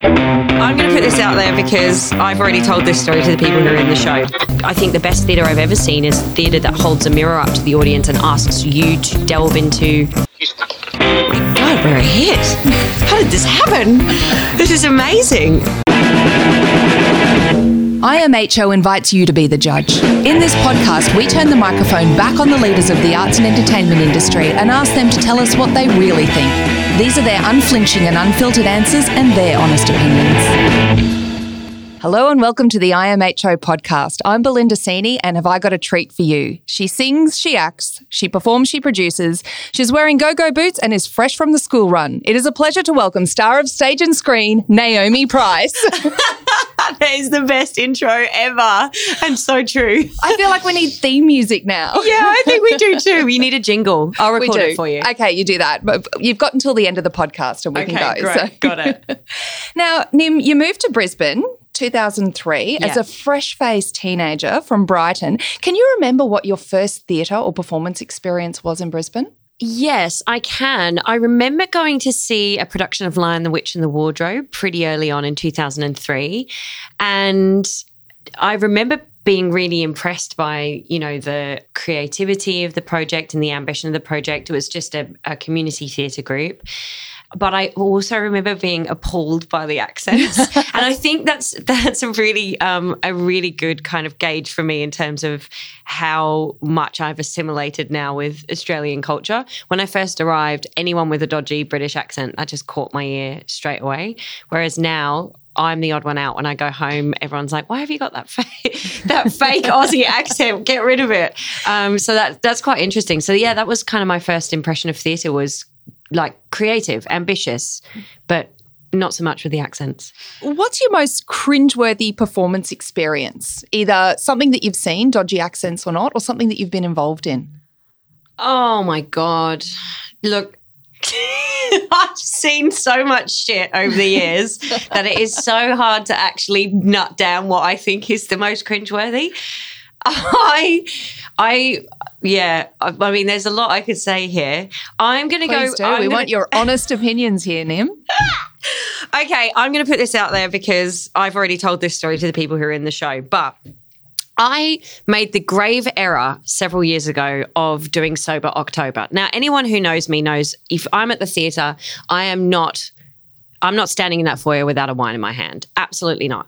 I'm going to put this out there because I've already told this story to the people who are in the show. I think the best theatre I've ever seen is theatre that holds a mirror up to the audience and asks you to delve into. My God, we're a hit. How did this happen? This is amazing. IMHO invites you to be the judge. In this podcast, we turn the microphone back on the leaders of the arts and entertainment industry and ask them to tell us what they really think. These are their unflinching and unfiltered answers and their honest opinions. Hello and welcome to the IMHO podcast. I'm Belinda Sini and have I got a treat for you? She sings, she acts, she performs, she produces. She's wearing go-go boots and is fresh from the school run. It is a pleasure to welcome star of stage and screen, Naomi Price. that is the best intro ever and so true. I feel like we need theme music now. Yeah, I think we do too. We need a jingle. I'll record it for you. Okay, you do that. But you've got until the end of the podcast and we Okay, can go. great. Got it. now, Nim, you moved to Brisbane 2003 as a fresh-faced teenager from Brighton. Can you remember what your first theatre or performance experience was in Brisbane? Yes, I can. I remember going to see a production of Lion the Witch and the Wardrobe pretty early on in 2003. And I remember being really impressed by, you know, the creativity of the project and the ambition of the project. It was just a, a community theatre group. But I also remember being appalled by the accents, and I think that's that's a really um, a really good kind of gauge for me in terms of how much I've assimilated now with Australian culture. When I first arrived, anyone with a dodgy British accent that just caught my ear straight away. Whereas now. I'm the odd one out when I go home. Everyone's like, "Why have you got that fake, that fake Aussie accent? Get rid of it." Um, so that that's quite interesting. So yeah, that was kind of my first impression of theatre was like creative, ambitious, but not so much with the accents. What's your most cringeworthy performance experience? Either something that you've seen, dodgy accents or not, or something that you've been involved in? Oh my god! Look, I've seen so much shit over the years that it is so hard to actually nut down what I think is the most cringeworthy. I, I, yeah. I, I mean, there's a lot I could say here. I'm going to go. Do. I'm we gonna- want your honest opinions here, Nim. Okay, I'm going to put this out there because I've already told this story to the people who are in the show, but I made the grave error several years ago of doing Sober October. Now, anyone who knows me knows if I'm at the theatre, I am not I'm not standing in that foyer without a wine in my hand. Absolutely not.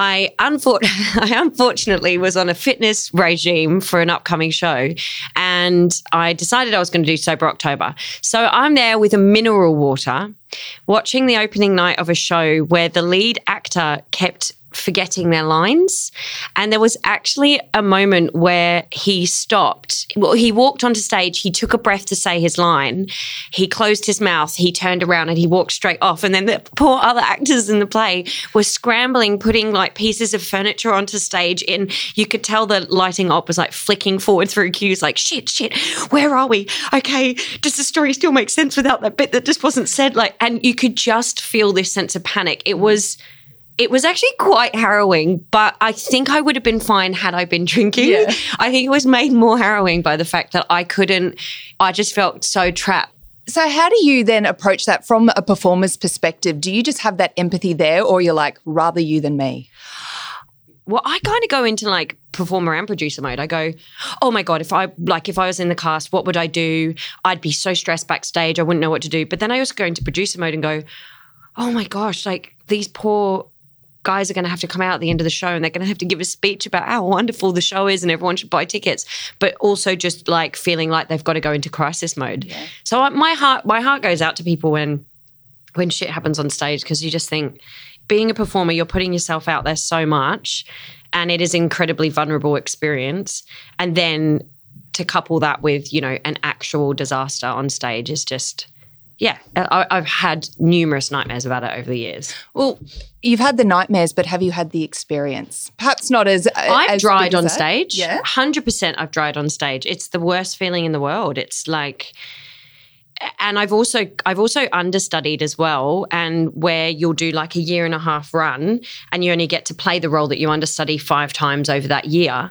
I, unfor- I unfortunately was on a fitness regime for an upcoming show and I decided I was going to do Sober October. So I'm there with a mineral water watching the opening night of a show where the lead actor kept forgetting their lines. And there was actually a moment where he stopped. Well, he walked onto stage, he took a breath to say his line, he closed his mouth, he turned around and he walked straight off. And then the poor other actors in the play were scrambling, putting like pieces of furniture onto stage. And you could tell the lighting op was like flicking forward through cues, like, shit, shit, where are we? Okay, does the story still make sense without that bit that just wasn't said? Like, and you could just feel this sense of panic. It was it was actually quite harrowing, but I think I would have been fine had I been drinking. Yeah. I think it was made more harrowing by the fact that I couldn't, I just felt so trapped. So, how do you then approach that from a performer's perspective? Do you just have that empathy there, or you're like, rather you than me? Well, I kind of go into like performer and producer mode. I go, oh my God, if I like if I was in the cast, what would I do? I'd be so stressed backstage, I wouldn't know what to do. But then I also go into producer mode and go, oh my gosh, like these poor guys are going to have to come out at the end of the show and they're going to have to give a speech about how wonderful the show is and everyone should buy tickets but also just like feeling like they've got to go into crisis mode. So I, my heart my heart goes out to people when when shit happens on stage because you just think being a performer you're putting yourself out there so much and it is an incredibly vulnerable experience. And then to couple that with you know an actual disaster on stage is just yeah I, i've had numerous nightmares about it over the years Well, you've had the nightmares, but have you had the experience? Perhaps not as. Uh, I've as dried on stage. Yeah. 100% I've dried on stage. It's the worst feeling in the world. It's like and I've also I've also understudied as well and where you'll do like a year and a half run and you only get to play the role that you understudy 5 times over that year.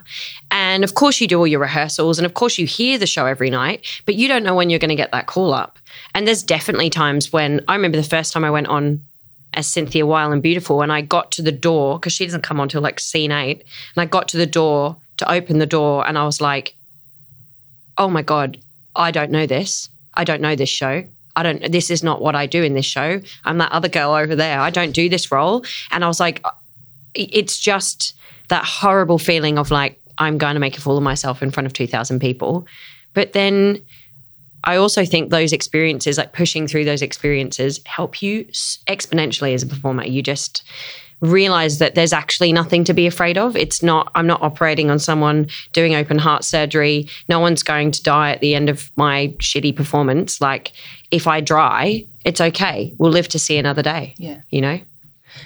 And of course you do all your rehearsals and of course you hear the show every night, but you don't know when you're going to get that call up. And there's definitely times when I remember the first time I went on as Cynthia Weil and Beautiful. And I got to the door because she doesn't come on till like scene eight. And I got to the door to open the door and I was like, oh my God, I don't know this. I don't know this show. I don't, this is not what I do in this show. I'm that other girl over there. I don't do this role. And I was like, it's just that horrible feeling of like, I'm going to make a fool of myself in front of 2,000 people. But then I also think those experiences, like pushing through those experiences, help you exponentially as a performer. You just realize that there's actually nothing to be afraid of. It's not, I'm not operating on someone doing open heart surgery. No one's going to die at the end of my shitty performance. Like, if I dry, it's okay. We'll live to see another day. Yeah. You know?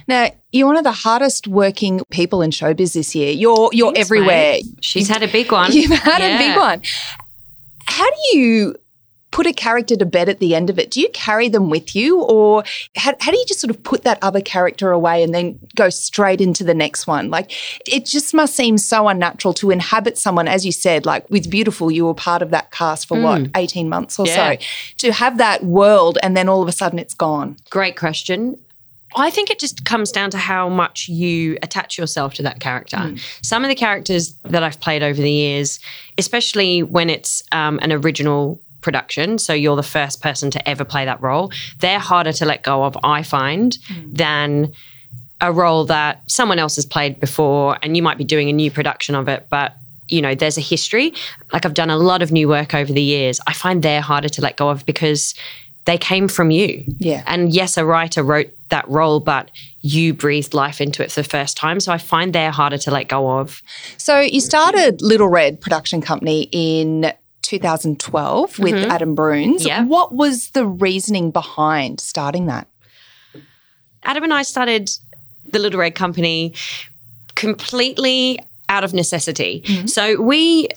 Now, you're one of the hardest working people in showbiz this year. You're you're Thanks, everywhere. Mate. She's had a big one. You've had yeah. a big one. How do you put a character to bed at the end of it? Do you carry them with you, or how, how do you just sort of put that other character away and then go straight into the next one? Like, it just must seem so unnatural to inhabit someone, as you said, like with Beautiful, you were part of that cast for mm. what, 18 months or yeah. so, to have that world and then all of a sudden it's gone. Great question. I think it just comes down to how much you attach yourself to that character. Mm. Some of the characters that I've played over the years, especially when it's um, an original production, so you're the first person to ever play that role, they're harder to let go of, I find, mm. than a role that someone else has played before and you might be doing a new production of it, but you know, there's a history. Like I've done a lot of new work over the years. I find they're harder to let go of because they came from you. Yeah. And yes, a writer wrote that role, but you breathed life into it for the first time. So I find they're harder to let go of. So you started Little Red production company in 2012 with mm-hmm. Adam Brunes. Yeah. What was the reasoning behind starting that? Adam and I started the Little Red Company completely out of necessity. Mm-hmm. So we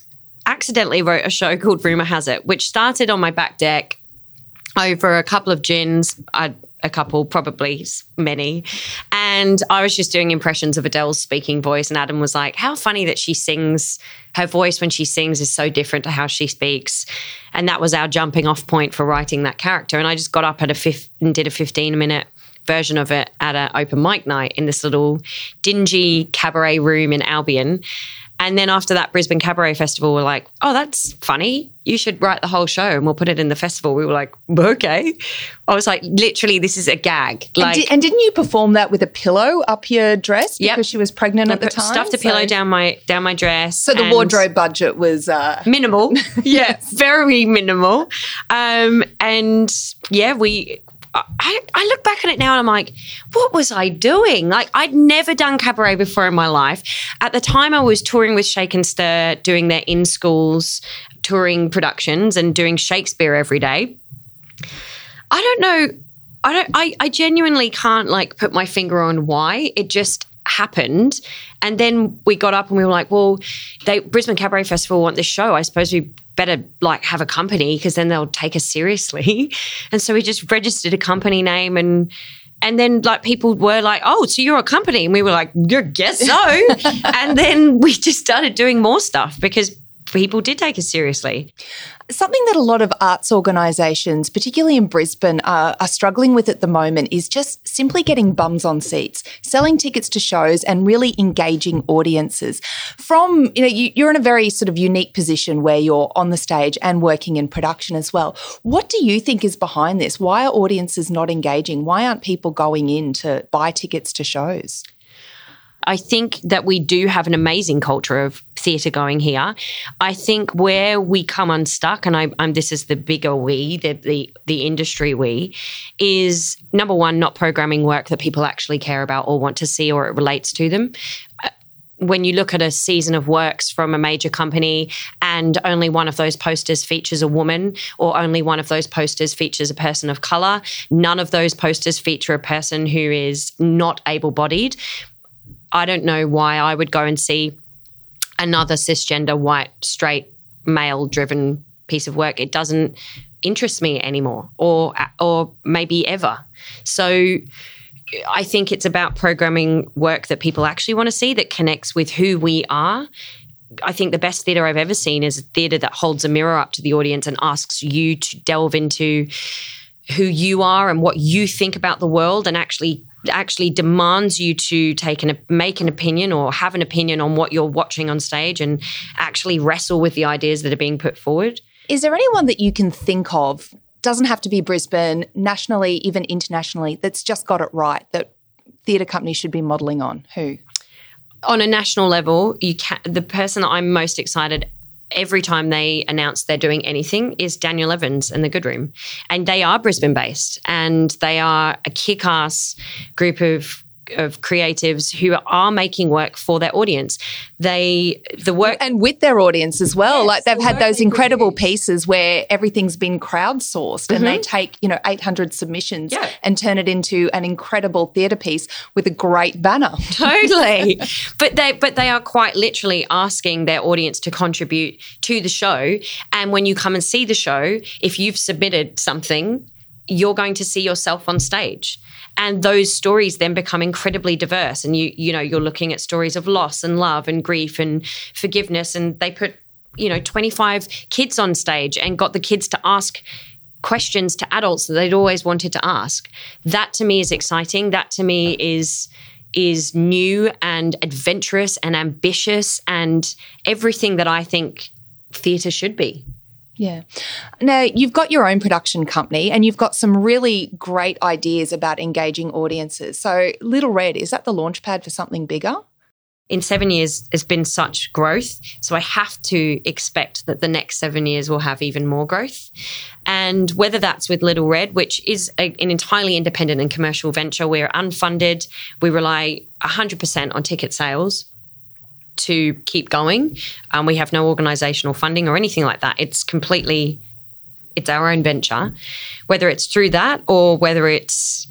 accidentally wrote a show called Rumor Has It, which started on my back deck over a couple of gins. a couple, probably many. And I was just doing impressions of Adele's speaking voice. And Adam was like, How funny that she sings. Her voice when she sings is so different to how she speaks. And that was our jumping off point for writing that character. And I just got up at a fifth and did a 15 minute version of it at an open mic night in this little dingy cabaret room in Albion. And then after that Brisbane Cabaret Festival, we're like, oh, that's funny. You should write the whole show and we'll put it in the festival. We were like, okay. I was like, literally, this is a gag. Like, and, di- and didn't you perform that with a pillow up your dress Yeah. because yep. she was pregnant I at the time? Stuffed a pillow down my down my dress. So the wardrobe budget was uh... minimal. yeah, very minimal. Um, and yeah, we I, I, look back at it now and I'm like, what was I doing? Like, I'd never done cabaret before in my life. At the time, I was touring with Shake and Stir, doing their in schools touring productions and doing Shakespeare every day. I don't know. I don't. I, I genuinely can't like put my finger on why. It just happened. And then we got up and we were like, well, they Brisbane Cabaret Festival want this show. I suppose we better like have a company because then they'll take us seriously. And so we just registered a company name and and then like people were like, "Oh, so you're a company?" And we were like, "You guess so." and then we just started doing more stuff because people did take us seriously. Something that a lot of arts organisations, particularly in Brisbane, are, are, struggling with at the moment is just simply getting bums on seats, selling tickets to shows, and really engaging audiences. From you know, you, you're in a very sort of unique position where you're on the stage and working in production as well. What do you think is behind this? Why are audiences not engaging? Why aren't people going in to buy tickets to shows? I think that we do have an amazing culture of theatre going here. I think where we come unstuck, and I, am this is the bigger we, the, the the industry we, is number one, not programming work that people actually care about or want to see or it relates to them uh, when you look at a season of works from a major company and only one of those posters features a woman or only one of those posters features a person of color, none of those posters feature a person who is not able bodied. I don't know why I would go and see another cisgender, white, straight, male driven piece of work. It doesn't interest me anymore or or maybe ever. So I think it's about programming work that people actually want to see that connects with who we are. I think the best theatre I've ever seen is a theatre that holds a mirror up to the audience and asks you to delve into who you are and what you think about the world and actually actually demands you to take an make an opinion or have an opinion on what you're watching on stage and actually wrestle with the ideas that are being put forward. Is there anyone that you can think of doesn't have to be Brisbane, nationally, even internationally, that's just got it right that theatre companies should be modelling on? Who? On a national level, you can, the person that I'm most excited every time they announce they're doing anything is Daniel Evans and the Good Room. And they are Brisbane based and they are a kick ass group of of creatives who are making work for their audience. They the work and with their audience as well. Yes, like they've had those incredible pieces where everything's been crowdsourced mm-hmm. and they mm-hmm. take, you know, 800 submissions yeah. and turn it into an incredible theatre piece with a great banner. Totally. but they but they are quite literally asking their audience to contribute to the show and when you come and see the show, if you've submitted something, you're going to see yourself on stage. And those stories then become incredibly diverse. And you you know you're looking at stories of loss and love and grief and forgiveness. And they put you know 25 kids on stage and got the kids to ask questions to adults that they'd always wanted to ask. That to me is exciting. That to me is is new and adventurous and ambitious and everything that i think theatre should be yeah. Now, you've got your own production company and you've got some really great ideas about engaging audiences. So, Little Red, is that the launch pad for something bigger? In seven years, there's been such growth. So, I have to expect that the next seven years will have even more growth. And whether that's with Little Red, which is a, an entirely independent and commercial venture, we're unfunded, we rely 100% on ticket sales to keep going. Um, we have no organizational funding or anything like that. It's completely, it's our own venture. Whether it's through that or whether it's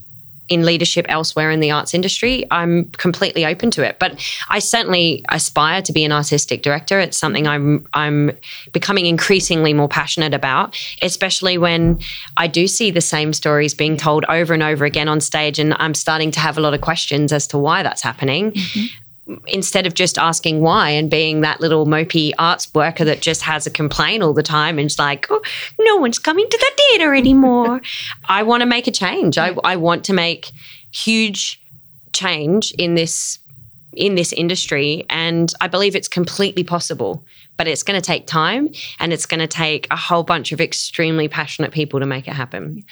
in leadership elsewhere in the arts industry, I'm completely open to it. But I certainly aspire to be an artistic director. It's something I'm I'm becoming increasingly more passionate about, especially when I do see the same stories being told over and over again on stage, and I'm starting to have a lot of questions as to why that's happening. Mm-hmm instead of just asking why and being that little mopey arts worker that just has a complaint all the time and it's like, oh, no one's coming to the theatre anymore. I want to make a change. I, I want to make huge change in this in this industry and I believe it's completely possible but it's going to take time and it's going to take a whole bunch of extremely passionate people to make it happen.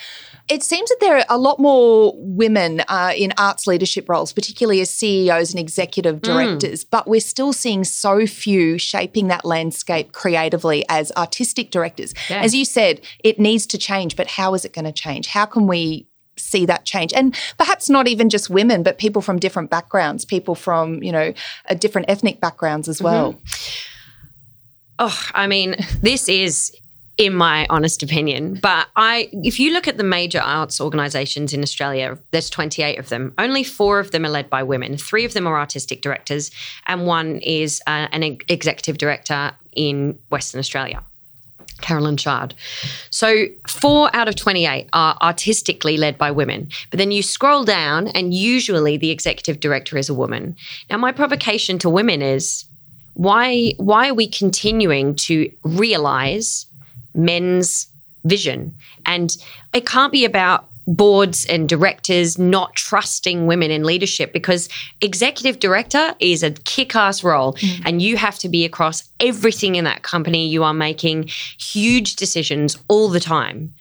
It seems that there are a lot more women uh, in arts leadership roles, particularly as CEOs and executive mm. directors, mm. but we're still seeing so few shaping that landscape creatively as artistic directors. Yeah. As you said, it needs to change, but how is it going to change? How can we see that change and perhaps not even just women but people from different backgrounds people from you know different ethnic backgrounds as well mm-hmm. oh i mean this is in my honest opinion. But I, if you look at the major arts organisations in Australia, there's 28 of them. Only four of them are led by women. Three of them are artistic directors, and one is uh, an executive director in Western Australia. Carolyn Shard. So, four out of 28 are artistically led by women. But then you scroll down, and usually the executive director is a woman. Now, my provocation to women is why, why are we continuing to realize men's vision. And it can't be about boards and directors not trusting women in leadership because executive director is a kick-ass role mm. and you have to be across everything in that company you are making huge decisions all the time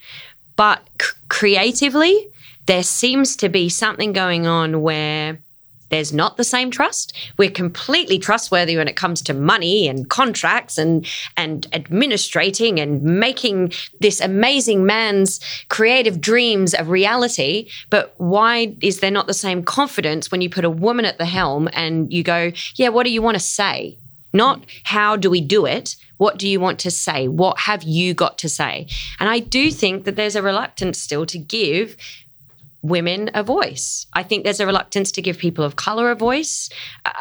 but c- creatively there seems to be something going on where there's not the same trust. We're completely trustworthy when it comes to money and contracts and and administrating and making this amazing man's creative dreams a reality. But why is there not the same confidence when you put a woman at the helm and you go, yeah, what do you want to say? Not how do we do it? What do you want to say? What have you got to say? And I do think that there's a reluctance still to give women a voice. I think there's a reluctance to give people of color a voice, uh,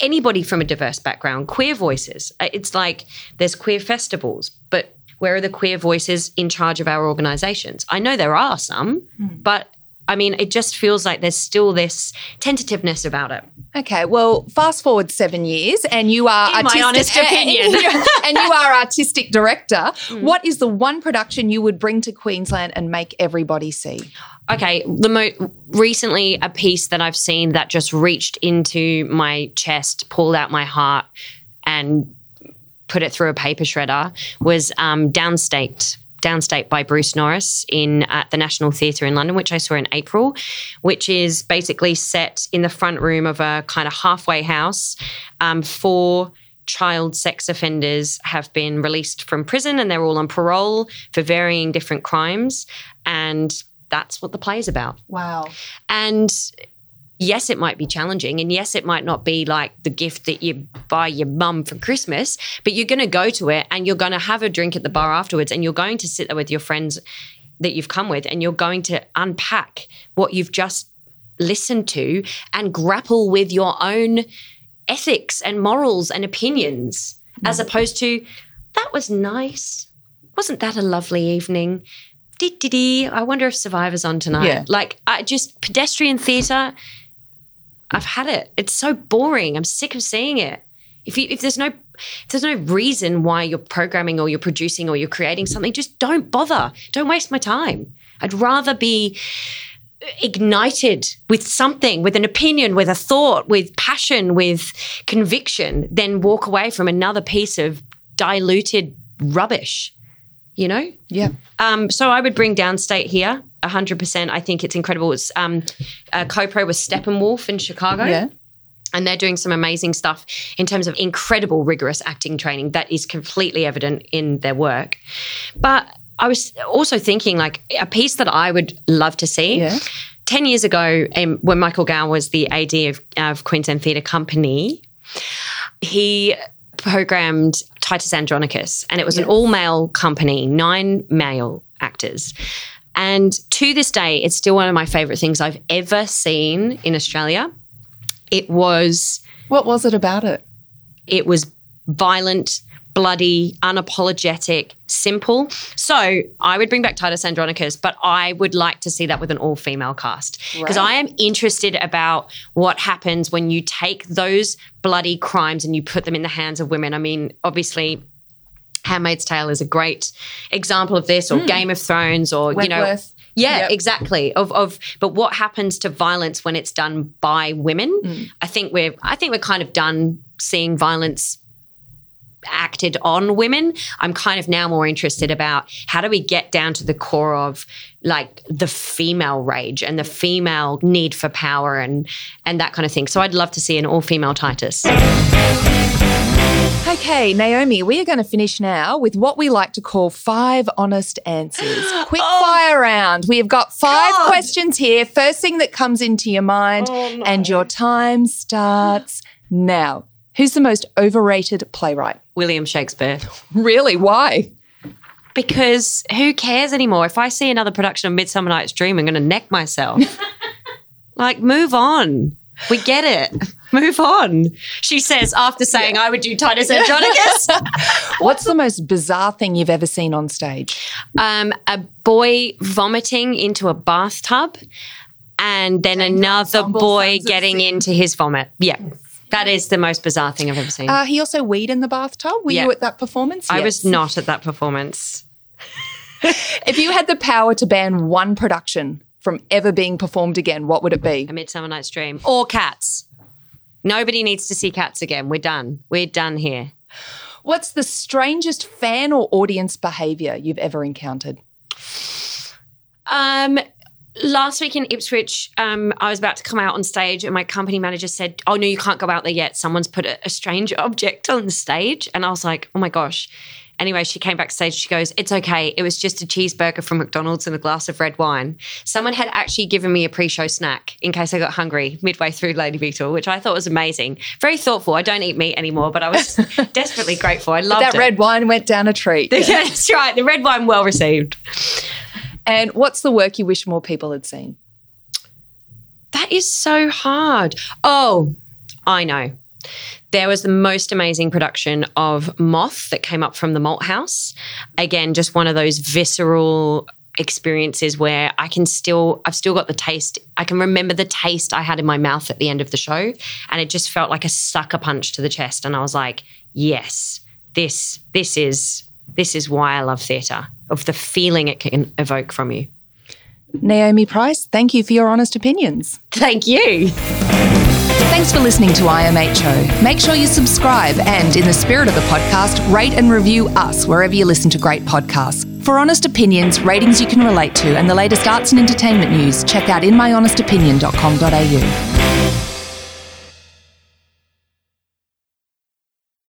anybody from a diverse background, queer voices. Uh, it's like there's queer festivals, but where are the queer voices in charge of our organizations? I know there are some, mm. but I mean, it just feels like there's still this tentativeness about it. Okay, well, fast forward seven years, and you are In my honest opinion. and you are artistic director. What is the one production you would bring to Queensland and make everybody see? Okay, the mo- recently a piece that I've seen that just reached into my chest, pulled out my heart, and put it through a paper shredder was um, Downstate. Downstate by Bruce Norris in at the National Theatre in London, which I saw in April, which is basically set in the front room of a kind of halfway house. Um, four child sex offenders have been released from prison and they're all on parole for varying different crimes. And that's what the play is about. Wow. And yes, it might be challenging. And yes, it might not be like the gift that you buy your mum for Christmas, but you're going to go to it and you're going to have a drink at the bar afterwards and you're going to sit there with your friends that you've come with and you're going to unpack what you've just listened to and grapple with your own ethics and morals and opinions mm. as opposed to that was nice. Wasn't that a lovely evening? Dee, dee, dee. I wonder if Survivor's on tonight. Yeah. Like, I just pedestrian theatre. I've had it. It's so boring. I'm sick of seeing it. If you, if there's no if there's no reason why you're programming or you're producing or you're creating something, just don't bother. Don't waste my time. I'd rather be ignited with something, with an opinion, with a thought, with passion, with conviction, than walk away from another piece of diluted rubbish. You know? Yeah. Um, so I would bring Downstate here, 100%. I think it's incredible. It's um, uh, co-pro with Steppenwolf in Chicago. Yeah. And they're doing some amazing stuff in terms of incredible rigorous acting training that is completely evident in their work. But I was also thinking like a piece that I would love to see. Yeah. 10 years ago, um, when Michael Gow was the AD of, of Queensland Theatre Company, he programmed Titus Andronicus, and it was an all male company, nine male actors. And to this day, it's still one of my favorite things I've ever seen in Australia. It was What was it about it? it was violent, bloody, unapologetic, simple. So I would bring back Titus Andronicus, but I would like to see that with an all female cast because Right. I am interested about what happens when you take those bloody crimes and you put them in the hands of women. I mean, obviously. Handmaid's Tale is a great example of this, or Game of Thrones, or you know, yeah, Yep. exactly. Of of but what happens to violence when it's done by women? Mm. I think we're I think we're kind of done seeing violence acted on women. I'm kind of now more interested about how do we get down to the core of like the female rage and the female need for power and and that kind of thing. So I'd love to see an all female Titus. Okay, Naomi, we are going to finish now with what we like to call five honest answers. Quick oh. fire round. We have got five God. questions here. First thing that comes into your mind, oh, and your time starts now. Who's the most overrated playwright? William Shakespeare. Really? Why? Because who cares anymore? If I see another production of Midsummer Night's Dream, I'm going to neck myself. like, move on. We get it. Move on. She says after saying I would do Titus Andronicus. What's the most bizarre thing you've ever seen on stage? um, a boy vomiting into a bathtub, and then another boy getting into his vomit. Yeah, that is the most bizarre thing I've ever seen. Uh, he also weed in the bathtub. Were Yeah. you at that performance? I Yes. was not at that performance. If you had the power to ban one production from ever being performed again, what would it be? A Midsummer Night's Dream or Cats. Nobody needs to see Cats again. We're done. We're done here. What's the strangest fan or audience behavior you've ever encountered? Um, last week in Ipswich, um, I was about to come out on stage, and my company manager said, "Oh no, you can't go out there yet. Someone's put a, a strange object on the stage." And I was like, "Oh my gosh." Anyway, she came backstage. She goes, It's okay. It was just a cheeseburger from McDonald's and a glass of red wine. Someone had actually given me a pre show snack in case I got hungry midway through Lady Beatle, which I thought was amazing. Very thoughtful. I don't eat meat anymore, but I was desperately grateful. I loved that it. red wine went down a treat. Yeah, that's right. The red wine, well received. and what's the work you wish more people had seen? That is so hard. Oh, I know. There was the most amazing production of Moth that came up from the Malthouse. Again, just one of those visceral, experiences where I can still, I've still got the taste. I can remember the taste I had in my mouth at the end of the show. And it just felt like a sucker punch to the chest. And I was like, yes, this, this is, this is why I love theatre, of the feeling it can evoke from you. Naomi Price, thank you for your honest opinions. Thank you. Thanks for listening to IMHO. Make sure you subscribe and, in the spirit of the podcast, rate and review us wherever you listen to great podcasts. For honest opinions, ratings you can relate to, and the latest arts and entertainment news, check out inmyhonestopinion.com.au.